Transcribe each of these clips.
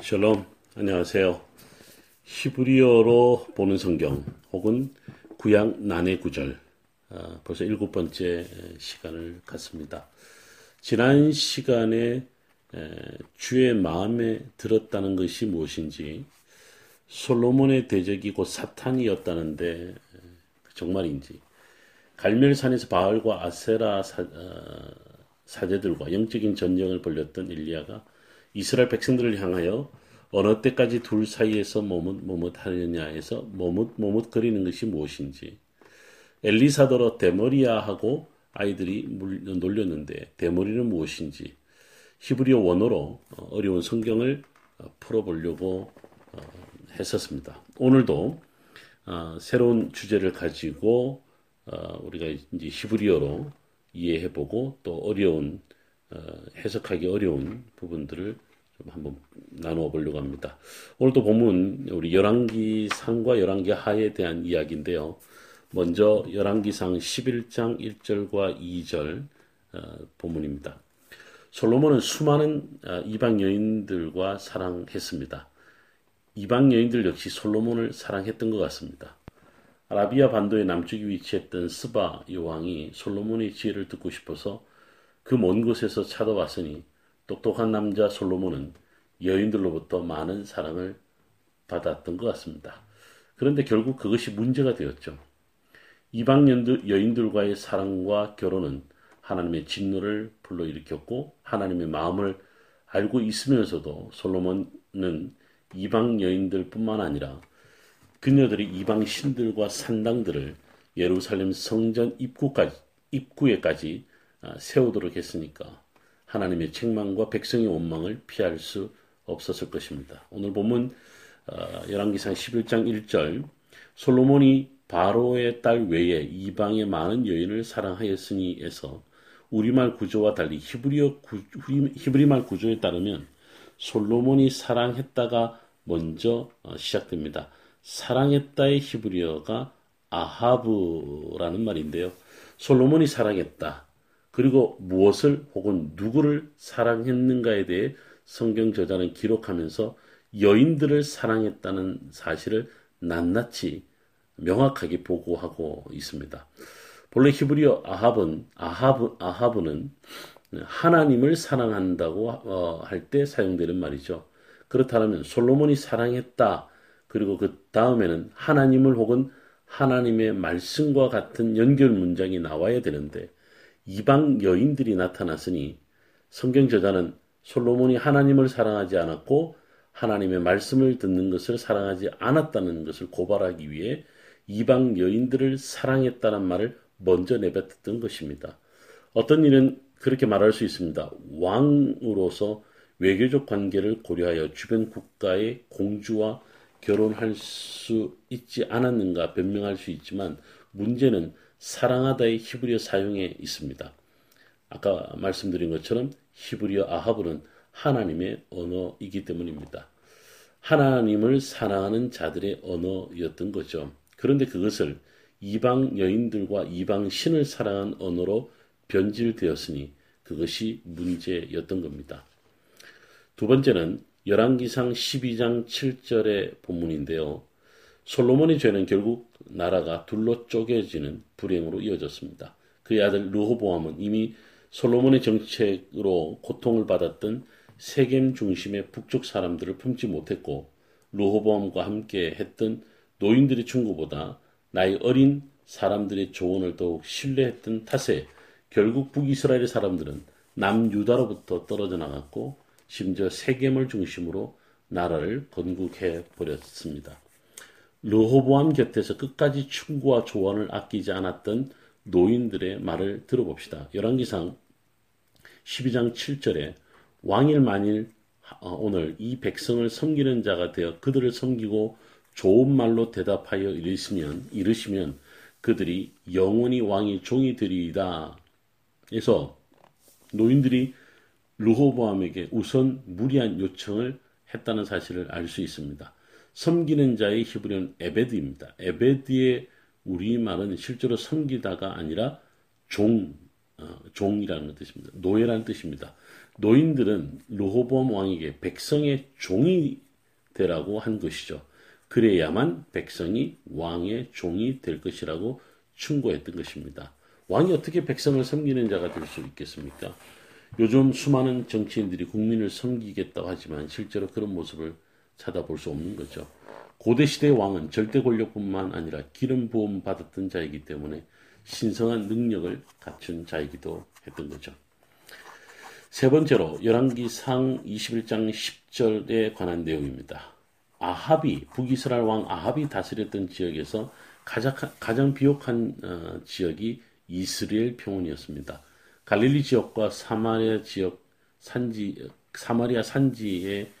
샬롬, 안녕하세요. 히브리어로 보는 성경 혹은 구약 난해 구절 아, 벌써 일곱 번째 시간을 갖습니다. 지난 시간에 에, 주의 마음에 들었다는 것이 무엇인지 솔로몬의 대적이 곧 사탄이었다는데 정말인지 갈멜산에서 바알과 아세라 사, 어, 사제들과 영적인 전쟁을 벌였던 일리아가 이스라엘 백성들을 향하여 어느 때까지 둘 사이에서 머뭇 머뭇하느냐에서 머뭇 머뭇거리는 것이 무엇인지 엘리사더로 데머리아 하고 아이들이 놀렸는데 데머리는 무엇인지 히브리어 원어로 어려운 성경을 풀어보려고 어, 했었습니다. 오늘도 어, 새로운 주제를 가지고 어, 우리가 이제 히브리어로 이해해보고 또 어려운 해석하기 어려운 부분들을 좀 한번 나누어 보려고 합니다. 오늘도 보면 우리 열왕기 상과 열왕기 하에 대한 이야기인데요. 먼저 열왕기상 11장 1절과 2절 어, 본문입니다. 솔로몬은 수많은 어, 이방 여인들과 사랑했습니다. 이방 여인들 역시 솔로몬을 사랑했던 것 같습니다. 아라비아 반도의 남쪽에 위치했던 스바 여왕이 솔로몬의 지혜를 듣고 싶어서 그 먼 곳에서 찾아왔으니 똑똑한 남자 솔로몬은 여인들로부터 많은 사랑을 받았던 것 같습니다. 그런데 결국 그것이 문제가 되었죠. 이방 여인들과의 사랑과 결혼은 하나님의 진노를 불러일으켰고 하나님의 마음을 알고 있으면서도 솔로몬은 이방 여인들뿐만 아니라 그녀들이 이방 신들과 산당들을 예루살렘 성전 입구까지 입구에까지 아, 세우도록 했으니까 하나님의 책망과 백성의 원망을 피할 수 없었을 것입니다. 오늘 보면 어, 열왕기상 11장 1절 솔로몬이 바로의 딸 외에 이방의 많은 여인을 사랑하였으니에서 우리말 구조와 달리 히브리어 구, 히브리말 구조에 따르면 솔로몬이 사랑했다가 먼저 어, 시작됩니다. 사랑했다의 히브리어가 아하브라는 말인데요. 솔로몬이 사랑했다. 그리고 무엇을 혹은 누구를 사랑했는가에 대해 성경 저자는 기록하면서 여인들을 사랑했다는 사실을 낱낱이 명확하게 보고하고 있습니다. 본래 히브리어 아합은 아하브 아하브는 하나님을 사랑한다고 어, 할때 사용되는 말이죠. 그렇다면 솔로몬이 사랑했다. 그리고 그 다음에는 하나님을 혹은 하나님의 말씀과 같은 연결 문장이 나와야 되는데 이방 여인들이 나타났으니 성경 저자는 솔로몬이 하나님을 사랑하지 않았고 하나님의 말씀을 듣는 것을 사랑하지 않았다는 것을 고발하기 위해 이방 여인들을 사랑했다는 말을 먼저 내뱉었던 것입니다. 어떤 이는 그렇게 말할 수 있습니다. 왕으로서 외교적 관계를 고려하여 주변 국가의 공주와 결혼할 수 있지 않았는가 변명할 수 있지만 문제는 사랑하다의 히브리어 사용에 있습니다. 아까 말씀드린 것처럼 히브리어 아하브는 하나님의 언어이기 때문입니다. 하나님을 사랑하는 자들의 언어였던 거죠. 그런데 그것을 이방 여인들과 이방 신을 사랑한 언어로 변질되었으니 그것이 문제였던 겁니다. 두 번째는 열왕기상 12장 7절의 본문인데요. 솔로몬의 죄는 결국 나라가 둘로 쪼개지는 불행으로 이어졌습니다. 그의 아들 르호보암은 이미 솔로몬의 정책으로 고통을 받았던 세겜 중심의 북쪽 사람들을 품지 못했고 르호보암과 함께 했던 노인들의 충고보다 나이 어린 사람들의 조언을 더욱 신뢰했던 탓에 결국 북이스라엘의 사람들은 남유다로부터 떨어져 나갔고 심지어 세겜을 중심으로 나라를 건국해 버렸습니다. 르호보암 곁에서 끝까지 충고와 조언을 아끼지 않았던 노인들의 말을 들어봅시다. 열왕기상 12장 7절에 왕일 만일 어, 오늘 이 백성을 섬기는 자가 되어 그들을 섬기고 좋은 말로 대답하여 이르시면 이르시면 그들이 영원히 왕의 종이 되리이다. 그래서 노인들이 르호보암에게 우선 무리한 요청을 했다는 사실을 알 수 있습니다. 섬기는 자의 히브리어는 에베드입니다. 에베드의 우리말은 실제로 섬기다가 아니라 종, 어, 종이라는 뜻입니다. 노예라는 뜻입니다. 노인들은 르호보암 왕에게 백성의 종이 되라고 한 것이죠. 그래야만 백성이 왕의 종이 될 것이라고 충고했던 것입니다. 왕이 어떻게 백성을 섬기는 자가 될 수 있겠습니까? 요즘 수많은 정치인들이 국민을 섬기겠다고 하지만 실제로 그런 모습을 찾아볼 수 없는 거죠. 고대 시대 왕은 절대 권력뿐만 아니라 기름 부음 받았던 자이기 때문에 신성한 능력을 갖춘 자이기도 했던 거죠. 세 번째로 열왕기상 21장 10절에 관한 내용입니다. 아합이 북이스라엘 왕 아합이 다스렸던 지역에서 가장, 가장 비옥한 어, 지역이 이스라엘 평원이었습니다. 갈릴리 지역과 사마리아 지역 산지 사마리아 산지의 어,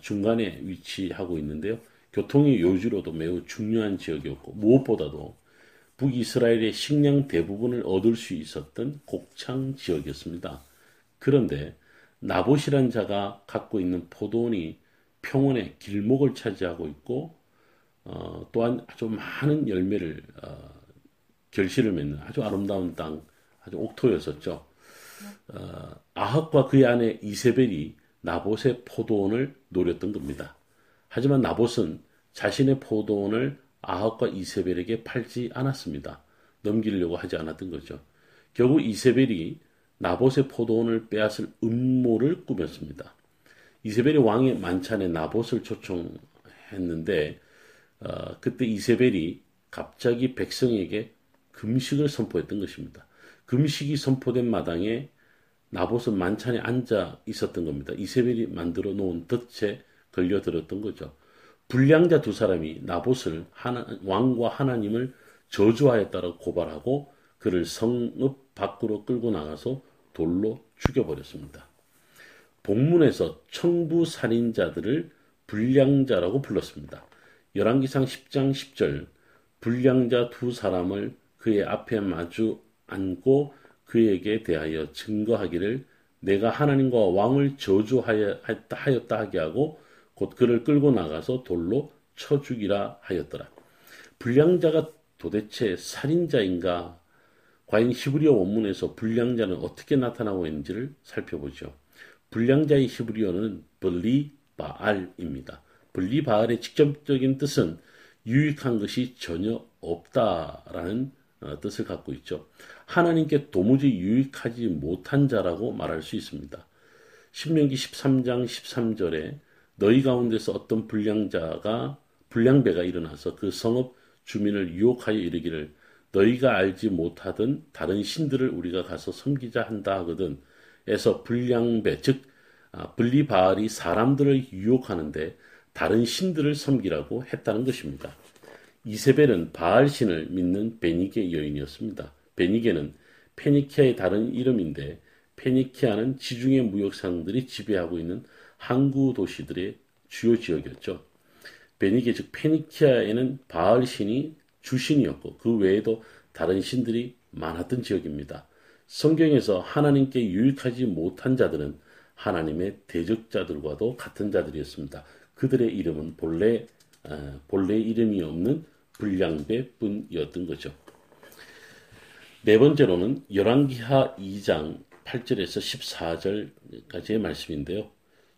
중간에 위치하고 있는데요. 교통의 요지로도 매우 중요한 지역이었고 무엇보다도 북이스라엘의 식량 대부분을 얻을 수 있었던 곡창 지역이었습니다. 그런데 나봇이란 자가 갖고 있는 포도원이 평원의 길목을 차지하고 있고 어, 또한 아주 많은 열매를 어, 결실을 맺는 아주 아름다운 땅, 아주 옥토였었죠. 어, 아합과 그의 아내 이세벨이 나봇의 포도원을 노렸던 겁니다. 하지만 나봇은 자신의 포도원을 아합과 이세벨에게 팔지 않았습니다. 넘기려고 하지 않았던 거죠. 결국 이세벨이 나봇의 포도원을 빼앗을 음모를 꾸몄습니다. 이세벨이 왕의 만찬에 나봇을 초청했는데 어, 그때 이세벨이 갑자기 백성에게 금식을 선포했던 것입니다. 금식이 선포된 마당에 나봇은 만찬에 앉아 있었던 겁니다. 이세벨이 만들어 놓은 덫에 걸려들었던 거죠. 불량자 두 사람이 나봇을 하나, 왕과 하나님을 저주하였다고 고발하고 그를 성읍 밖으로 끌고 나가서 돌로 죽여버렸습니다. 본문에서 청부 살인자들을 불량자라고 불렀습니다. 열왕기상 10장 10절 불량자 두 사람을 그의 앞에 마주 앉고 그에게 대하여 증거하기를 내가 하나님과 왕을 저주하였다 하게 하고 곧 그를 끌고 나가서 돌로 쳐 죽이라 하였더라. 불량자가 도대체 살인자인가? 과연 히브리어 원문에서 불량자는 어떻게 나타나고 있는지를 살펴보죠. 불량자의 히브리어는 블리바알입니다. 블리바알의 직접적인 뜻은 유익한 것이 전혀 없다라는 어, 뜻을 갖고 있죠. 하나님께 도무지 유익하지 못한 자라고 말할 수 있습니다. 신명기 13장 13절에 너희 가운데서 어떤 불량자가 불량배가 일어나서 그 성읍 주민을 유혹하여 이르기를 너희가 알지 못하던 다른 신들을 우리가 가서 섬기자 한다 하거든. 에서 불량배 즉 아, 분리바알이 사람들을 유혹하는데 다른 신들을 섬기라고 했다는 것입니다. 이세벨은 바알 신을 믿는 베니게 여인이었습니다. 베니게는 페니키아의 다른 이름인데 페니키아는 지중해 무역상들이 지배하고 있는 항구 도시들의 주요 지역이었죠. 베니게 즉 페니키아에는 바알 신이 주신이었고 그 외에도 다른 신들이 많았던 지역입니다. 성경에서 하나님께 유익하지 못한 자들은 하나님의 대적자들과도 같은 자들이었습니다. 그들의 이름은 본래 어, 본래 이름이 없는 불량배뿐이었던 거죠. 네 번째로는 열왕기하 2장 8절에서 14절까지의 말씀인데요.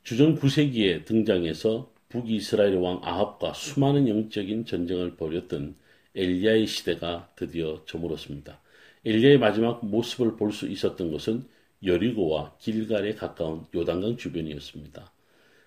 주전 9세기에 등장해서 북이스라엘 왕 아합과 수많은 영적인 전쟁을 벌였던 엘리야의 시대가 드디어 저물었습니다. 엘리야의 마지막 모습을 볼 수 있었던 것은 여리고와 길갈에 가까운 요단강 주변이었습니다.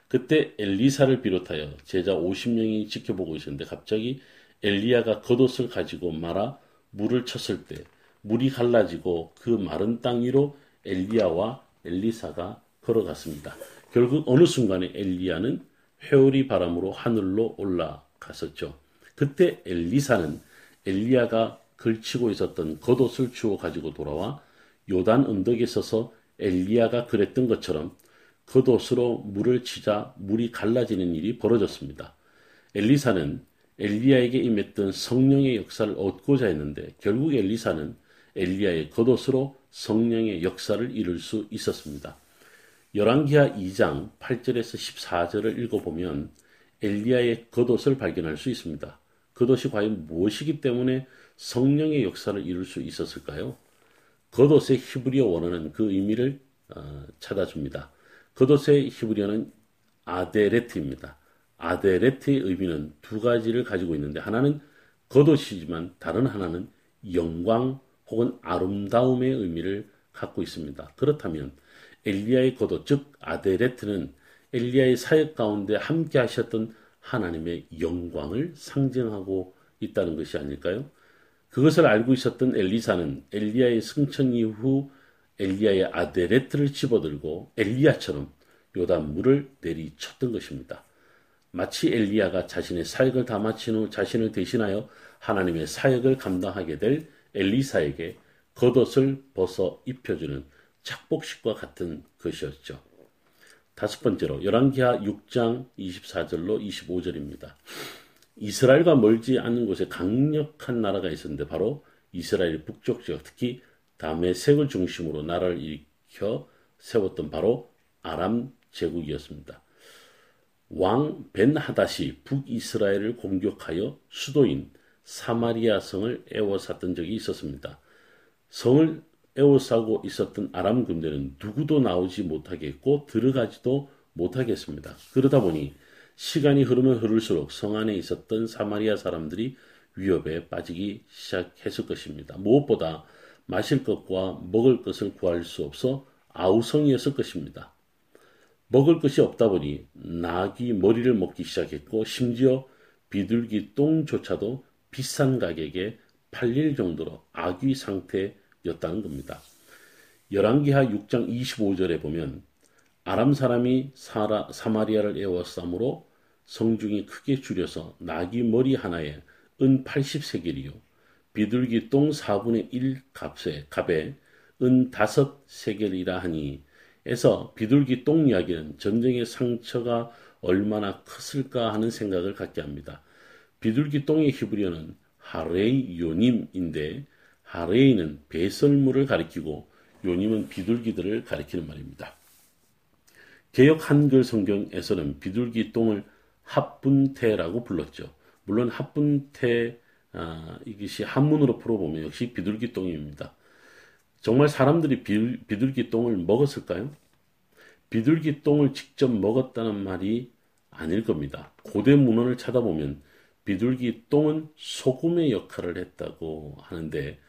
그때 엘리사를 비롯하여 제자 50명이 지켜보고 있었는데 갑자기 엘리야가 겉옷을 가지고 말아 물을 쳤을 때 물이 갈라지고 그 마른 땅 위로 엘리야와 엘리사가 걸어갔습니다. 결국 어느 순간에 엘리야는 회오리 바람으로 하늘로 올라갔었죠. 그때 엘리사는 엘리야가 걸치고 있었던 겉옷을 주워 가지고 돌아와 요단 언덕에 서서 엘리야가 그랬던 것처럼 겉옷으로 물을 치자 물이 갈라지는 일이 벌어졌습니다. 엘리사는 엘리야에게 임했던 성령의 역사를 얻고자 했는데 결국 엘리사는 엘리야의 겉옷으로 성령의 역사를 이룰 수 있었습니다. 열왕기하 2장 8절에서 14절을 읽어보면 엘리야의 겉옷을 발견할 수 있습니다. 겉옷이 과연 무엇이기 때문에 성령의 역사를 이룰 수 있었을까요? 겉옷의 히브리어 원어는 그 의미를 어, 찾아줍니다. 겉옷의 히브리어는 아데레트입니다. 아데레트의 의미는 두 가지를 가지고 있는데 하나는 겉옷이지만 다른 하나는 영광 혹은 아름다움의 의미를 갖고 있습니다. 그렇다면 엘리야의 겉옷 즉 아데레트는 엘리야의 사역 가운데 함께 하셨던 하나님의 영광을 상징하고 있다는 것이 아닐까요? 그것을 알고 있었던 엘리사는 엘리야의 승천 이후 엘리야의 아데레트를 집어들고 엘리야처럼 요단 물을 내리쳤던 것입니다. 마치 엘리야가 자신의 사역을 다 마친 후 자신을 대신하여 하나님의 사역을 감당하게 될 엘리사에게 겉옷을 벗어 입혀주는 착복식과 같은 것이었죠. 다섯 번째로 열왕기하 6장 24절로 25절입니다. 이스라엘과 멀지 않은 곳에 강력한 나라가 있었는데 바로 이스라엘 북쪽 지역 특히 다메색을 중심으로 나라를 일으켜 세웠던 바로 아람 제국이었습니다. 왕 벤하닷이 북이스라엘을 공격하여 수도인 사마리아 성을 에워쌌던 적이 있었습니다. 성을 에워싸고 있었던 아람 군대는 누구도 나오지 못하게 했고 들어가지도 못하겠습니다. 그러다 보니 시간이 흐르면 흐를수록 성 안에 있었던 사마리아 사람들이 위협에 빠지기 시작했을 것입니다. 무엇보다 마실 것과 먹을 것을 구할 수 없어 아우성이었을 것입니다. 먹을 것이 없다 보니 낙이 머리를 먹기 시작했고 심지어 비둘기 똥조차도 비싼 가격에 팔릴 정도로 악귀 상태였다는 겁니다. 열왕기하 6장 25절에 보면 아람 사람이 사라, 사마리아를 에워싸므로 성중이 크게 줄여서 나귀 머리 하나에 은 80세겔이요 비둘기 똥 4분의 1 값에 값에 은 5세겔이라 하니 에서 비둘기 똥 이야기는 전쟁의 상처가 얼마나 컸을까 하는 생각을 갖게 합니다. 비둘기 똥의 히브리어는 하레이 요님인데 하레이는 배설물을 가리키고 요님은 비둘기들을 가리키는 말입니다. 개혁 한글 성경에서는 비둘기 똥을 합분태라고 불렀죠. 물론 합분태 아, 이것이 한문으로 풀어보면 역시 비둘기 똥입니다. 정말 사람들이 비, 비둘기 똥을 먹었을까요? 비둘기 똥을 직접 먹었다는 말이 아닐 겁니다. 고대 문헌을 찾아보면 비둘기 똥은 소금의 역할을 했다고 하는데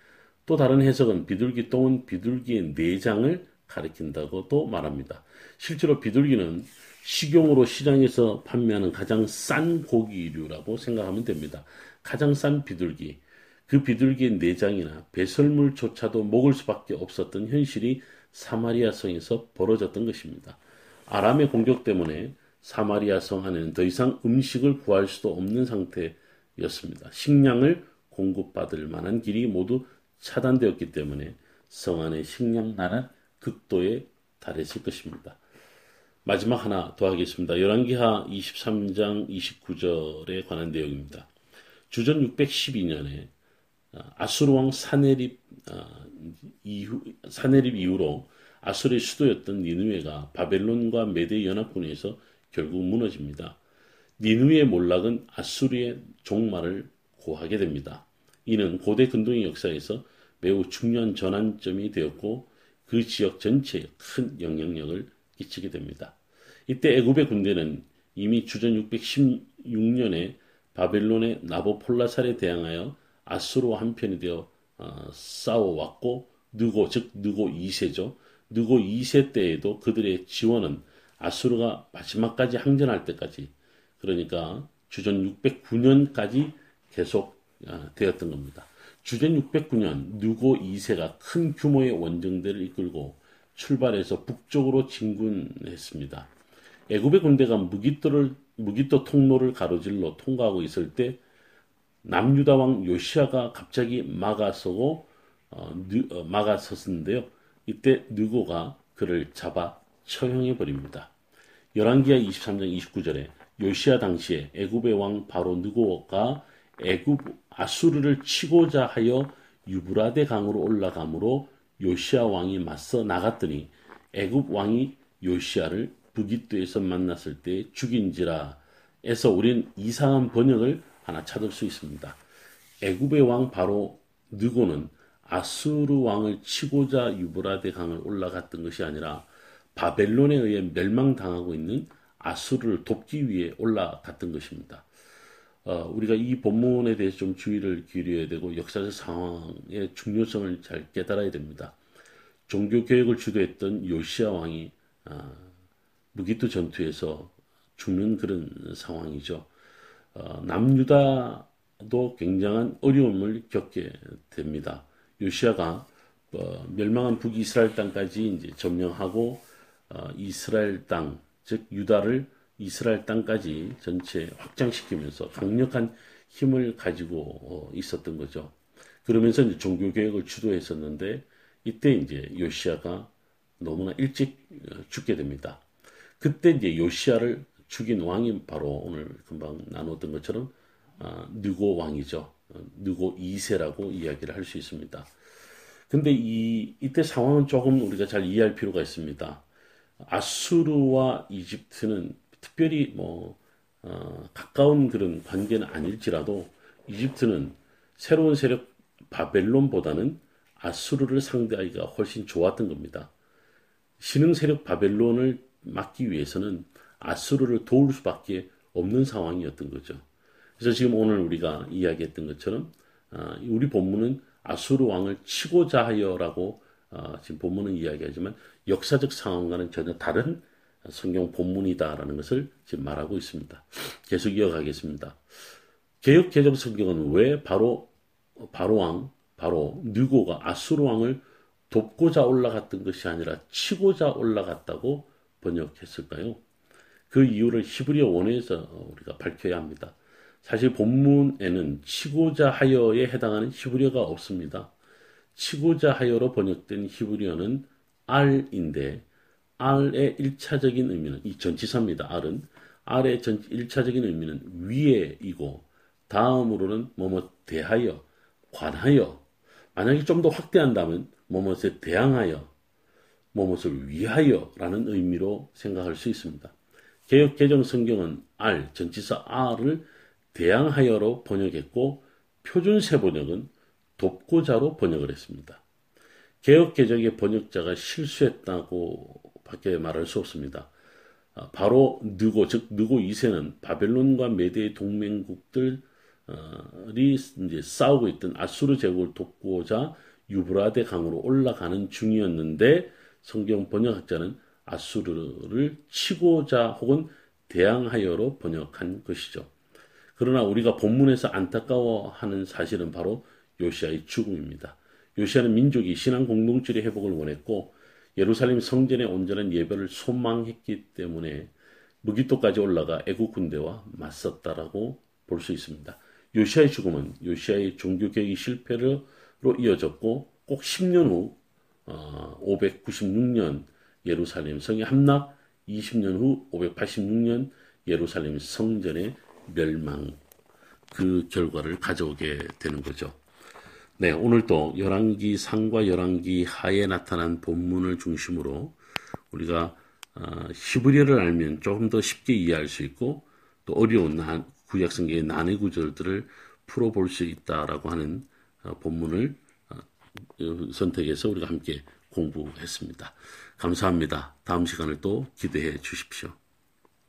또 다른 해석은 비둘기 똥은 비둘기의 내장을 가리킨다고도 말합니다. 실제로 비둘기는 식용으로 시장에서 판매하는 가장 싼 고기류라고 생각하면 됩니다. 가장 싼 비둘기. 그 비둘기의 내장이나 배설물조차도 먹을 수밖에 없었던 현실이 사마리아 성에서 벌어졌던 것입니다. 아람의 공격 때문에 사마리아 성 안에는 더 이상 음식을 구할 수도 없는 상태였습니다. 식량을 공급받을 만한 길이 모두 차단되었기 때문에 성 안의 식량난은 극도에 달했을 것입니다. 마지막 하나 더 하겠습니다. 열왕기하 23장 29절에 관한 내용입니다. 주전 612년에 아, 아수르 왕 사네립 아, 이후 사네립 이후로 아수르의 수도였던 니누에가 바벨론과 메대 연합군에서 결국 무너집니다. 니누의 몰락은 아수르의 종말을 고하게 됩니다. 이는 고대 근동의 역사에서 매우 중요한 전환점이 되었고 그 지역 전체에 큰 영향력을 끼치게 됩니다. 이때 애굽의 군대는 이미 주전 616년에 바벨론의 나보폴라살에 대항하여 아수르와 한편이 되어 어, 싸워왔고 느고 즉 느고 2세죠. 느고 2세 때에도 그들의 지원은 아수르가 마지막까지 항전할 때까지 그러니까 주전 609년까지 계속 어, 되었던 겁니다. 주전 609년 누고 2세가 큰 규모의 원정대를 이끌고 출발해서 북쪽으로 진군했습니다. 애굽의 군대가 무기토를 무기토 통로를 가로질러 통과하고 있을 때 남유다 왕 요시아가 갑자기 막아서고 어, 어, 막아섰는데요. 이때 느고가 그를 잡아 처형해 버립니다. 열왕기하 23장 29절에 요시아 당시에 애굽의 왕 바로 느고가 애굽 아수르를 치고자 하여 유브라데 강으로 올라가므로 요시아 왕이 맞서 나갔더니 애굽 왕이 요시아를 부기도에서 만났을 때 죽인지라 에서 우린 이상한 번역을 하나 찾을 수 있습니다. 애굽의 왕 바로 느고는 아수르 왕을 치고자 유브라데 강을 올라갔던 것이 아니라 바벨론에 의해 멸망당하고 있는 아수르를 돕기 위해 올라갔던 것입니다. 어, 우리가 이 본문에 대해서 좀 주의를 기울여야 되고 역사적 상황의 중요성을 잘 깨달아야 됩니다. 종교 개혁을 주도했던 요시아 왕이 어, 무기토 전투에서 죽는 그런 상황이죠. 어, 남유다도 굉장한 어려움을 겪게 됩니다. 요시아가 어, 멸망한 북이스라엘 땅까지 이제 점령하고 어, 이스라엘 땅, 즉 유다를 이스라엘 땅까지 전체 확장시키면서 강력한 힘을 가지고 어, 있었던 거죠. 그러면서 이제 종교 개혁을 주도했었는데 이때 이제 요시아가 너무나 일찍 어, 죽게 됩니다. 그때 이제 요시아를 죽인 왕이 바로 오늘 금방 나눴던 것처럼 느고 왕이죠. 느고 2세라고 이야기를 할 수 있습니다. 근데 이 이때 상황은 조금 우리가 잘 이해할 필요가 있습니다. 아수르와 이집트는 특별히 뭐 어, 가까운 그런 관계는 아닐지라도 이집트는 새로운 세력 바벨론보다는 아수르를 상대하기가 훨씬 좋았던 겁니다. 신흥 세력 바벨론을 막기 위해서는 아수르를 도울 수밖에 없는 상황이었던 거죠. 그래서 지금 오늘 우리가 이야기했던 것처럼 어, 우리 본문은 아수르 왕을 치고자 하여라고 어, 지금 본문은 이야기하지만 역사적 상황과는 전혀 다른 성경 본문이다라는 것을 지금 말하고 있습니다. 계속 이어가겠습니다. 개혁 개정 성경은 왜 바로 바로 왕 바로 느고가 아수르 왕을 돕고자 올라갔던 것이 아니라 치고자 올라갔다고 번역했을까요? 그 이유를 히브리어 원에서 우리가 밝혀야 합니다. 사실 본문에는 치고자 하여에 해당하는 히브리어가 없습니다. 치고자 하여로 번역된 히브리어는 알인데 알의 1차적인 의미는 이 전치사입니다. 알은 알의 전 1차적인 의미는 위에이고 다음으로는 뭐뭐 대하여 관하여 만약에 좀 더 확대한다면 뭐뭐에 대항하여 뭐뭇을 위하여라는 의미로 생각할 수 있습니다. 개혁 개정 성경은 알 전치사 알을 대항하여로 번역했고 표준세 번역은 돕고자로 번역을 했습니다. 개혁 개정의 번역자가 실수했다고 밖에 말할 수 없습니다. 아, 바로 느고 즉 느고 2세는 바벨론과 메대의 동맹국들이 이제 싸우고 있던 아수르 제국을 돕고자 유브라데 강으로 올라가는 중이었는데 성경 번역학자는 아수르를 치고자 혹은 대항하여로 번역한 것이죠. 그러나 우리가 본문에서 안타까워하는 사실은 바로 요시아의 죽음입니다. 요시아는 민족이 신앙 공동체의 회복을 원했고 예루살렘 성전의 온전한 예배를 소망했기 때문에 무기토까지 올라가 애국 군대와 맞섰다라고 볼 수 있습니다. 요시아의 죽음은 요시아의 종교 개혁이 실패로 이어졌고 꼭 10년 후 어, 596년 예루살렘 성의 함락, 20년 후 586년 예루살렘 성전의 멸망 그 결과를 가져오게 되는 거죠. 네, 오늘도 열왕기 상과 열왕기 하에 나타난 본문을 중심으로 우리가 어, 히브리어를 알면 조금 더 쉽게 이해할 수 있고 또 어려운 구약 성경의 난해 구절들을 풀어볼 수 있다라고 하는 어, 본문을 어, 선택해서 우리가 함께 공부했습니다. 감사합니다. 다음 시간을 또 기대해 주십시오.